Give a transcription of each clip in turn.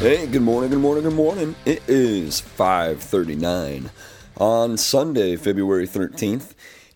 Hey, good morning, good morning, good morning. It is 5:39 on Sunday, February 13th,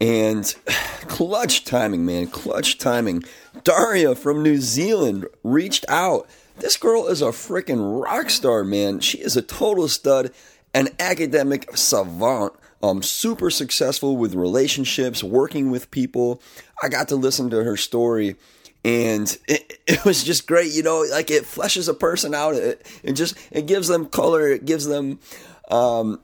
and clutch timing, man, clutch timing. Daria from New Zealand reached out. This girl is a freaking rock star, man. She is a total stud, an academic savant. Um, super successful with relationships, working with people. I got to listen to her story and it, it was just great you know like it fleshes a person out it, it just it gives them color it gives them um,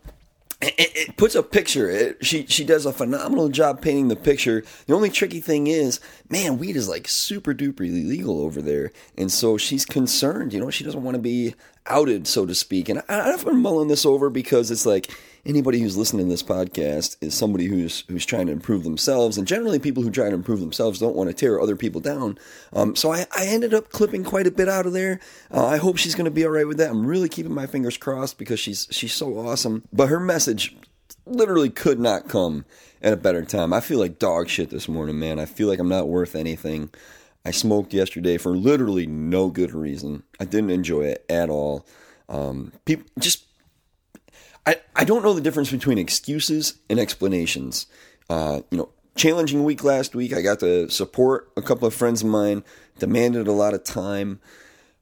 it, it, puts a picture. It, she she does a phenomenal job painting the picture. The only tricky thing is, man, weed is like super duper illegal over there, and so she's concerned. You know, she doesn't want to be outed, so to speak. And I, been mulling this over because it's like anybody who's listening to this podcast is somebody who's who's trying to improve themselves, and generally people who try to improve themselves don't want to tear other people down. Um, so I, I ended up clipping quite a bit out of there. Uh, I hope she's going to be all right with that. I'm really keeping my fingers crossed because she's she's so awesome. But her message literally could not come at a better time. I feel like dog shit this morning, man. I feel like I'm not worth anything. I smoked yesterday for literally no good reason. I didn't enjoy it at all. Um, people just I, I don't know the difference between excuses and explanations. Uh, you know, challenging week last week. I got to support a couple of friends of mine, demanded a lot of time.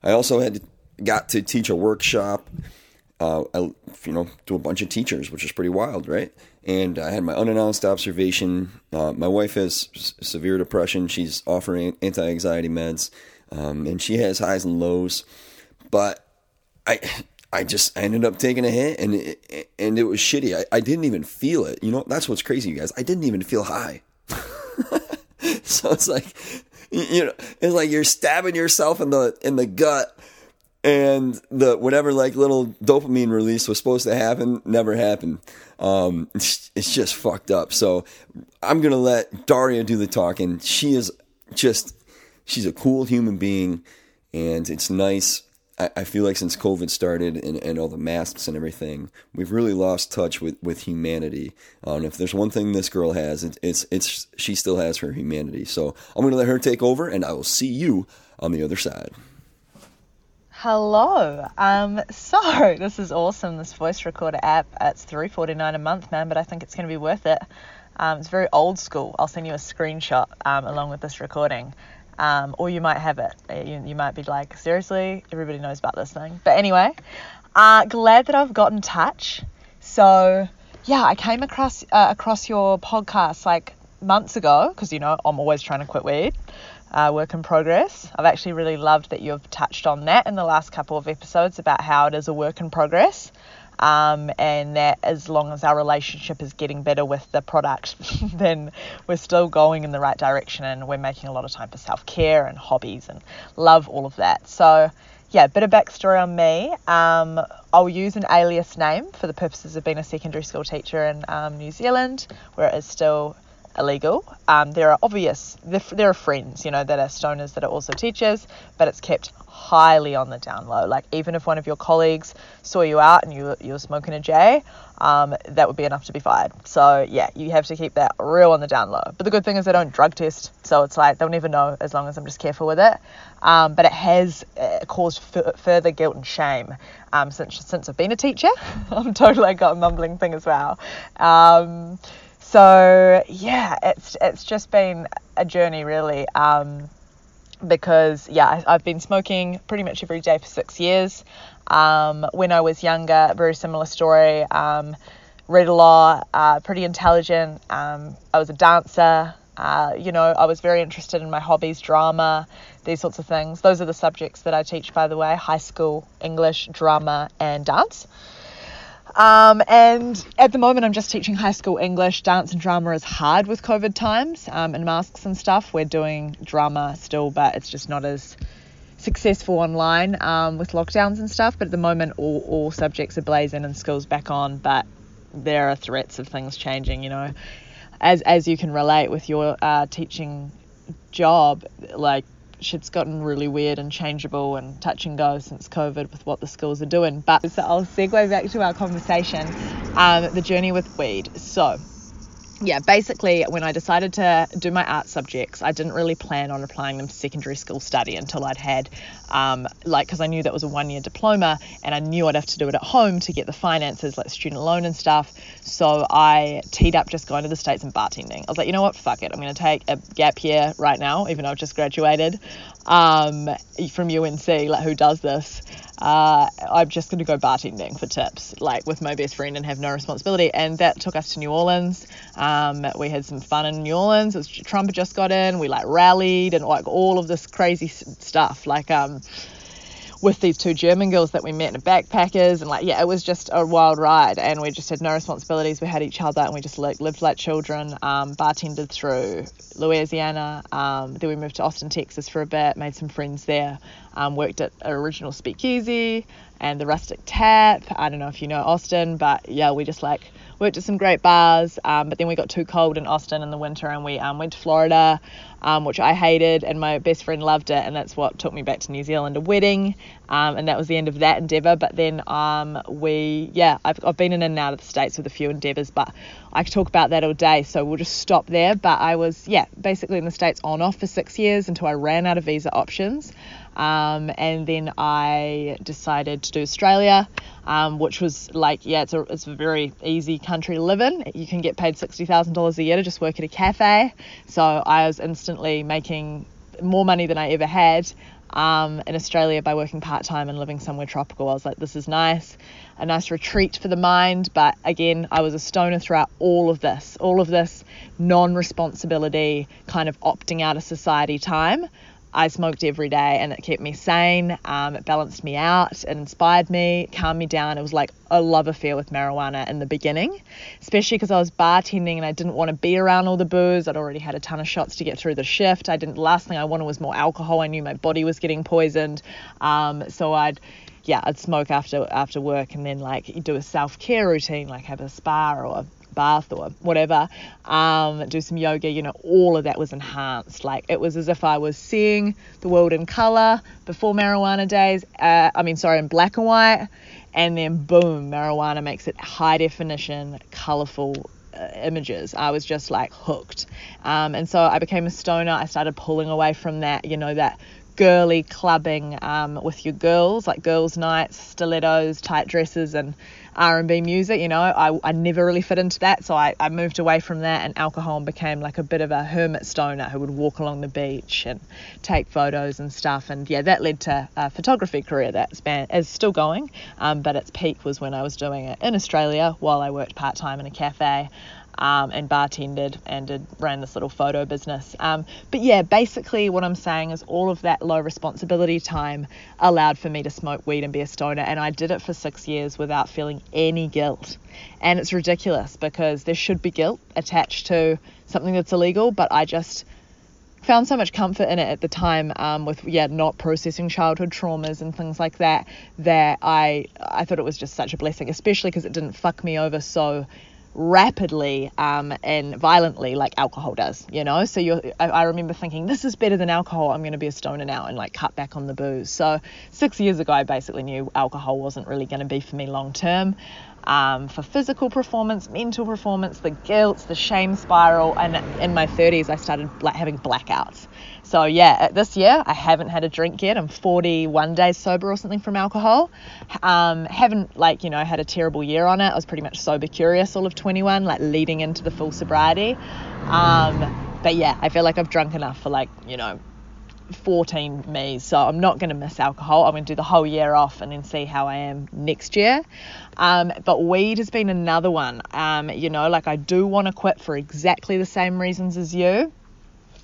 I also had to, got to teach a workshop. Uh, I, you know, to a bunch of teachers, which is pretty wild, right? And I had my unannounced observation. Uh, my wife has s- severe depression. She's offering anti-anxiety meds, um, and she has highs and lows. But I, I just I ended up taking a hit and it, and it was shitty. I, I didn't even feel it. You know, that's what's crazy, you guys. I didn't even feel high. so it's like you know, it's like you're stabbing yourself in the in the gut and the whatever like little dopamine release was supposed to happen never happened. Um, it's, it's just fucked up. So I'm gonna let Daria do the talking. She is just she's a cool human being, and it's nice I, feel like since COVID started and, and all the masks and everything, we've really lost touch with, with humanity. Uh, and if there's one thing this girl has, it, it's it's she still has her humanity. So I'm going to let her take over, and I will see you on the other side. Hello. Um, so this is awesome. This voice recorder app. It's three forty nine a month, man. But I think it's going to be worth it. Um, it's very old school. I'll send you a screenshot um, along with this recording um, or you might have it. Uh, you, you, might be like, seriously, everybody knows about this thing. But anyway, uh, glad that I've got in touch. So yeah, I came across uh, across your podcast like months ago because you know I'm always trying to quit weed. Uh, work in progress. I've actually really loved that you've touched on that in the last couple of episodes about how it is a work in progress um, and that as long as our relationship is getting better with the product, then we're still going in the right direction and we're making a lot of time for self care and hobbies and love all of that. So, yeah, a bit of backstory on me. Um, I'll use an alias name for the purposes of being a secondary school teacher in um, New Zealand, where it is still illegal. Um, there are obvious, there are friends, you know, that are stoners that are also teachers, but it's kept highly on the down low. Like even if one of your colleagues saw you out and you you're smoking a J, um, that would be enough to be fired. So yeah, you have to keep that real on the down low. But the good thing is they don't drug test, so it's like they'll never know as long as I'm just careful with it. Um, but it has uh, caused f- further guilt and shame um, since since I've been a teacher. I'm totally got a mumbling thing as well. So yeah, it's it's just been a journey really. Um, because yeah, I, have been smoking pretty much every day for six years. Um, when I was younger, very similar story. Um, read a lot, uh, pretty intelligent. Um, I was a dancer. Uh, you know, I was very interested in my hobbies, drama, these sorts of things. Those are the subjects that I teach, by the way high school English, drama, and dance. Um, and at the moment, I'm just teaching high school English. Dance and drama is hard with COVID times um, and masks and stuff. We're doing drama still, but it's just not as successful online um, with lockdowns and stuff. But at the moment, all, all subjects are blazing and schools back on. But there are threats of things changing, you know. As, as you can relate with your uh, teaching job, like shit's gotten really weird and changeable and touch and go since COVID with what the schools are doing. But so I'll segue back to our conversation, um, the journey with weed. So yeah, basically, when I decided to do my art subjects, I didn't really plan on applying them to secondary school study until I'd had, um, like, because I knew that was a one year diploma and I knew I'd have to do it at home to get the finances, like student loan and stuff. So I teed up just going to the States and bartending. I was like, you know what, fuck it. I'm going to take a gap year right now, even though I've just graduated um, from UNC. Like, who does this? uh, I'm just going to go bartending for tips, like with my best friend and have no responsibility. And that took us to New Orleans. Um, we had some fun in New Orleans. Was, Trump had just got in. We like rallied and like all of this crazy stuff. Like, um, with these two German girls that we met in a backpackers and like yeah it was just a wild ride and we just had no responsibilities. We had each other and we just like lived like children um, bartended through Louisiana um, then we moved to Austin Texas for a bit made some friends there um, worked at original speakeasy and the rustic tap I don't know if you know Austin but yeah we just like worked at some great bars, um, but then we got too cold in Austin in the winter and we um, went to Florida, um, which I hated, and my best friend loved it, and that's what took me back to New Zealand, a wedding, um, and that was the end of that endeavour. But then um, we, yeah, I've, I've been in and out of the States with a few endeavours, but I could talk about that all day, so we'll just stop there. But I was, yeah, basically in the States on off for six years until I ran out of visa options. Um, and then I decided to do Australia, um, which was like, yeah, it's a, it's a very easy country to live in. You can get paid $60,000 a year to just work at a cafe. So I was instantly making more money than I ever had um, in Australia by working part time and living somewhere tropical. I was like, this is nice, a nice retreat for the mind. But again, I was a stoner throughout all of this, all of this non responsibility, kind of opting out of society time. I smoked every day and it kept me sane. Um, it balanced me out. It inspired me, calmed me down. It was like a love affair with marijuana in the beginning, especially because I was bartending and I didn't want to be around all the booze. I'd already had a ton of shots to get through the shift. I didn't. Last thing I wanted was more alcohol. I knew my body was getting poisoned. Um, so I'd yeah, I'd smoke after after work and then like do a self care routine, like have a spa or bath or whatever, um, do some yoga, you know, all of that was enhanced. Like it was as if I was seeing the world in color before marijuana days. Uh, I mean, sorry, in black and white. And then boom, marijuana makes it high definition, colorful uh, images. I was just like hooked. Um, and so I became a stoner. I started pulling away from that, you know, that girly clubbing um, with your girls, like girls' nights, stilettos, tight dresses, and R&B music. You know, I, I never really fit into that, so I, I moved away from that, and alcohol and became like a bit of a hermit stoner who would walk along the beach and take photos and stuff. And yeah, that led to a photography career that span is still going, um, but its peak was when I was doing it in Australia while I worked part time in a cafe um, and bartended and did, ran this little photo business. Um, but yeah, basically what I'm saying is all of that low responsibility time allowed for me to smoke weed and be a stoner, and I did it for six years without feeling any guilt. And it's ridiculous because there should be guilt attached to something that's illegal, but I just found so much comfort in it at the time um, with yeah not processing childhood traumas and things like that that I I thought it was just such a blessing especially because it didn't fuck me over so rapidly um, and violently like alcohol does, you know. So you I, I, remember thinking this is better than alcohol. I'm going to be a stoner now and like cut back on the booze. So six years ago, I basically knew alcohol wasn't really going to be for me long term. Um, for physical performance, mental performance, the guilt, the shame spiral, and in my 30s, I started like having blackouts. So yeah, this year I haven't had a drink yet. I'm 41 days sober or something from alcohol. Um, haven't like you know had a terrible year on it. I was pretty much sober curious all of 21, like leading into the full sobriety. Um, but yeah, I feel like I've drunk enough for like you know 14 me. So I'm not going to miss alcohol. I'm going to do the whole year off and then see how I am next year. Um, but weed has been another one. Um, you know, like I do want to quit for exactly the same reasons as you.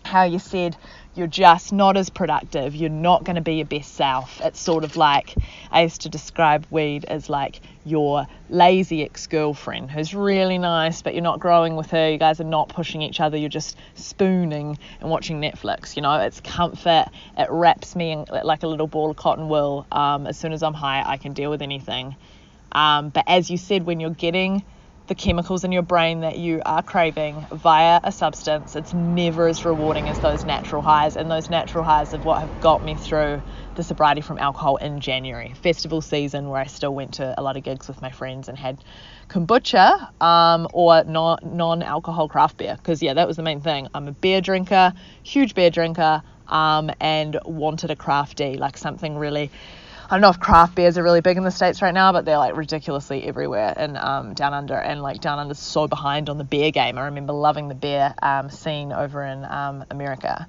How you said you're just not as productive. You're not going to be your best self. It's sort of like I used to describe weed as like your lazy ex girlfriend who's really nice, but you're not growing with her. You guys are not pushing each other. You're just spooning and watching Netflix. You know, it's comfort. It wraps me in like a little ball of cotton wool. Um, as soon as I'm high, I can deal with anything. Um, but as you said, when you're getting the chemicals in your brain that you are craving via a substance. It's never as rewarding as those natural highs, and those natural highs of what have got me through the sobriety from alcohol in January, festival season, where I still went to a lot of gigs with my friends and had kombucha um, or non alcohol craft beer. Because, yeah, that was the main thing. I'm a beer drinker, huge beer drinker, um, and wanted a crafty, like something really I don't know if craft beers are really big in the states right now, but they're like ridiculously everywhere and um, down under. And like down under, so behind on the beer game. I remember loving the beer um, scene over in um, America.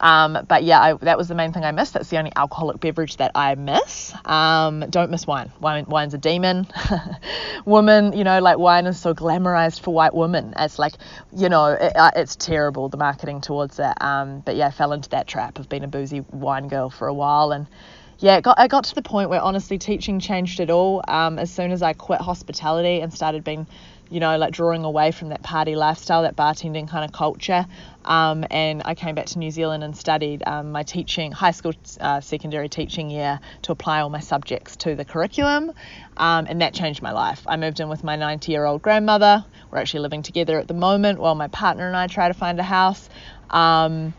Um, but yeah, I, that was the main thing I missed. That's the only alcoholic beverage that I miss. Um, don't miss wine. wine. Wine's a demon. woman, you know, like wine is so glamorized for white women. It's like, you know, it, uh, it's terrible the marketing towards it. Um, but yeah, I fell into that trap of being a boozy wine girl for a while and yeah, got, I got to the point where honestly teaching changed it all. Um, as soon as I quit hospitality and started being, you know, like drawing away from that party lifestyle, that bartending kind of culture, um, and I came back to New Zealand and studied um, my teaching, high school, uh, secondary teaching year to apply all my subjects to the curriculum, um, and that changed my life. I moved in with my 90 year old grandmother. We're actually living together at the moment while my partner and I try to find a house. Um,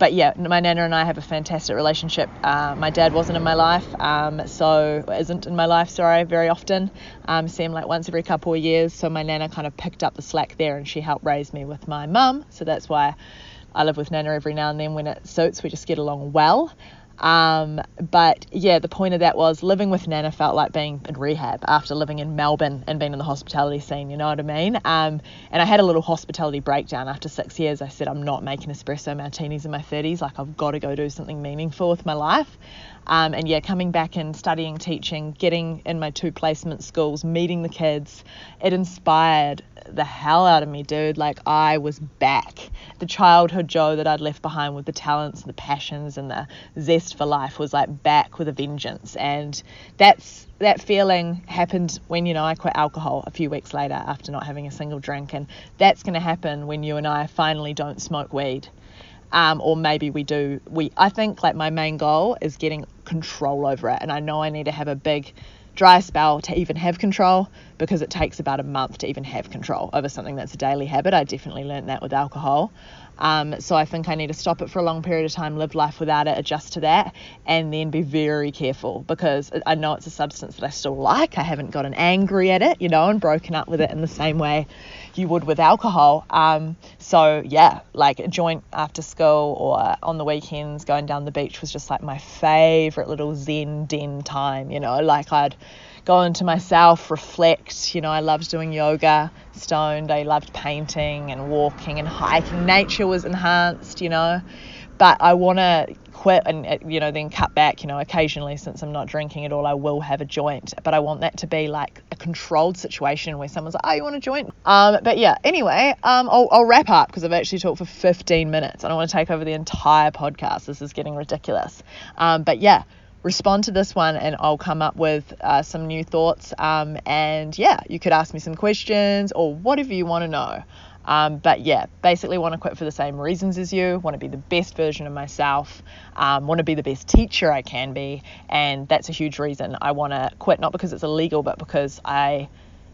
but yeah, my nana and I have a fantastic relationship. Uh, my dad wasn't in my life, um, so isn't in my life, sorry, very often. Um, see him like once every couple of years. So my nana kind of picked up the slack there, and she helped raise me with my mum. So that's why I live with nana every now and then when it suits. We just get along well. Um, but yeah, the point of that was living with Nana felt like being in rehab after living in Melbourne and being in the hospitality scene, you know what I mean? Um, and I had a little hospitality breakdown after six years. I said, I'm not making espresso martinis in my 30s. Like, I've got to go do something meaningful with my life. Um, and yeah, coming back and studying teaching, getting in my two placement schools, meeting the kids, it inspired the hell out of me, dude. Like I was back. The childhood Joe that I'd left behind with the talents and the passions and the zest for life was like back with a vengeance. And that's that feeling happened when you know I quit alcohol a few weeks later after not having a single drink, and that's going to happen when you and I finally don't smoke weed. Um, or maybe we do. We I think like my main goal is getting control over it, and I know I need to have a big dry spell to even have control because it takes about a month to even have control over something that's a daily habit. I definitely learned that with alcohol. Um, so I think I need to stop it for a long period of time, live life without it, adjust to that, and then be very careful because I know it's a substance that I still like. I haven't gotten angry at it, you know, and broken up with it in the same way you would with alcohol. Um, so yeah, like a joint after school or on the weekends, going down the beach was just like my favorite little zen den time. You know, like I'd go into myself, reflect. You know, I loved doing yoga, stoned. I loved painting and walking and hiking. Nature was enhanced, you know. But I want to quit and uh, you know then cut back you know occasionally since i'm not drinking at all i will have a joint but i want that to be like a controlled situation where someone's like oh you want a joint um but yeah anyway um i'll, I'll wrap up because i've actually talked for 15 minutes i don't want to take over the entire podcast this is getting ridiculous um but yeah respond to this one and I'll come up with uh, some new thoughts. Um, and yeah, you could ask me some questions or whatever you want to know. Um, but yeah, basically want to quit for the same reasons as you, want to be the best version of myself, um, want to be the best teacher I can be. And that's a huge reason I want to quit, not because it's illegal, but because I.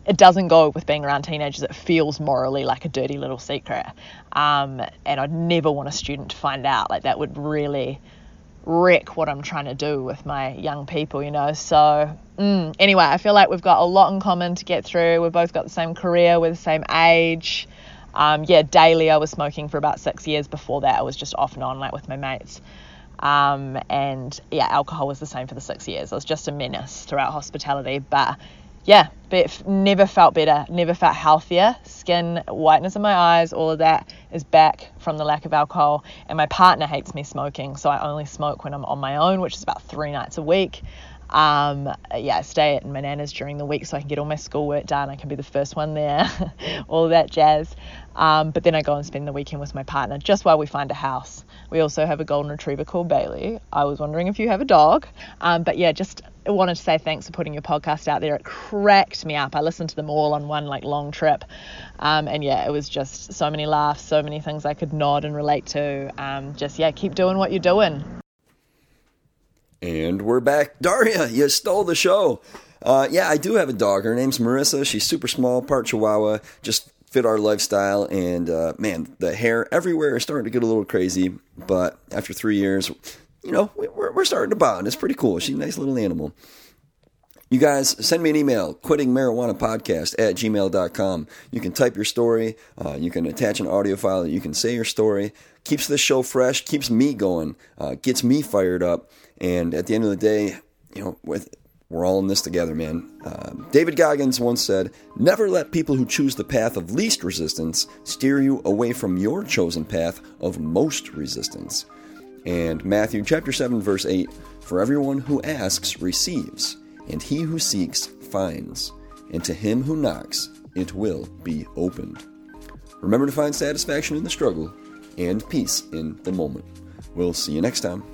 It doesn't go with being around teenagers. It feels morally like a dirty little secret. Um, and I'd never want a student to find out. Like, that would really wreck what I'm trying to do with my young people, you know. So, mm, anyway, I feel like we've got a lot in common to get through. We've both got the same career, we're the same age. Um, yeah, daily I was smoking for about six years. Before that, I was just off and on, like with my mates. Um, and yeah, alcohol was the same for the six years. I was just a menace throughout hospitality. But yeah, but never felt better, never felt healthier. Skin, whiteness in my eyes, all of that is back from the lack of alcohol. And my partner hates me smoking, so I only smoke when I'm on my own, which is about three nights a week. Um, yeah, I stay at my nana's during the week so I can get all my schoolwork done. I can be the first one there, all that jazz. Um, but then I go and spend the weekend with my partner just while we find a house. We also have a golden retriever called Bailey. I was wondering if you have a dog. Um, but yeah, just wanted to say thanks for putting your podcast out there. It cracked me up. I listened to them all on one like long trip. Um, and yeah, it was just so many laughs, so many things I could nod and relate to. Um, just yeah, keep doing what you're doing. And we're back. Daria, you stole the show. Uh, yeah, I do have a dog. Her name's Marissa. She's super small, part Chihuahua. Just fit our lifestyle. And uh, man, the hair everywhere is starting to get a little crazy. But after three years, you know, we're, we're starting to bond. It's pretty cool. She's a nice little animal. You guys, send me an email, quitting podcast at gmail.com. You can type your story. Uh, you can attach an audio file. You can say your story. Keeps the show fresh, keeps me going, uh, gets me fired up. And at the end of the day, you know, with we're all in this together, man. Uh, David Goggins once said, Never let people who choose the path of least resistance steer you away from your chosen path of most resistance. And Matthew chapter 7, verse 8 For everyone who asks receives, and he who seeks finds, and to him who knocks it will be opened. Remember to find satisfaction in the struggle and peace in the moment. We'll see you next time.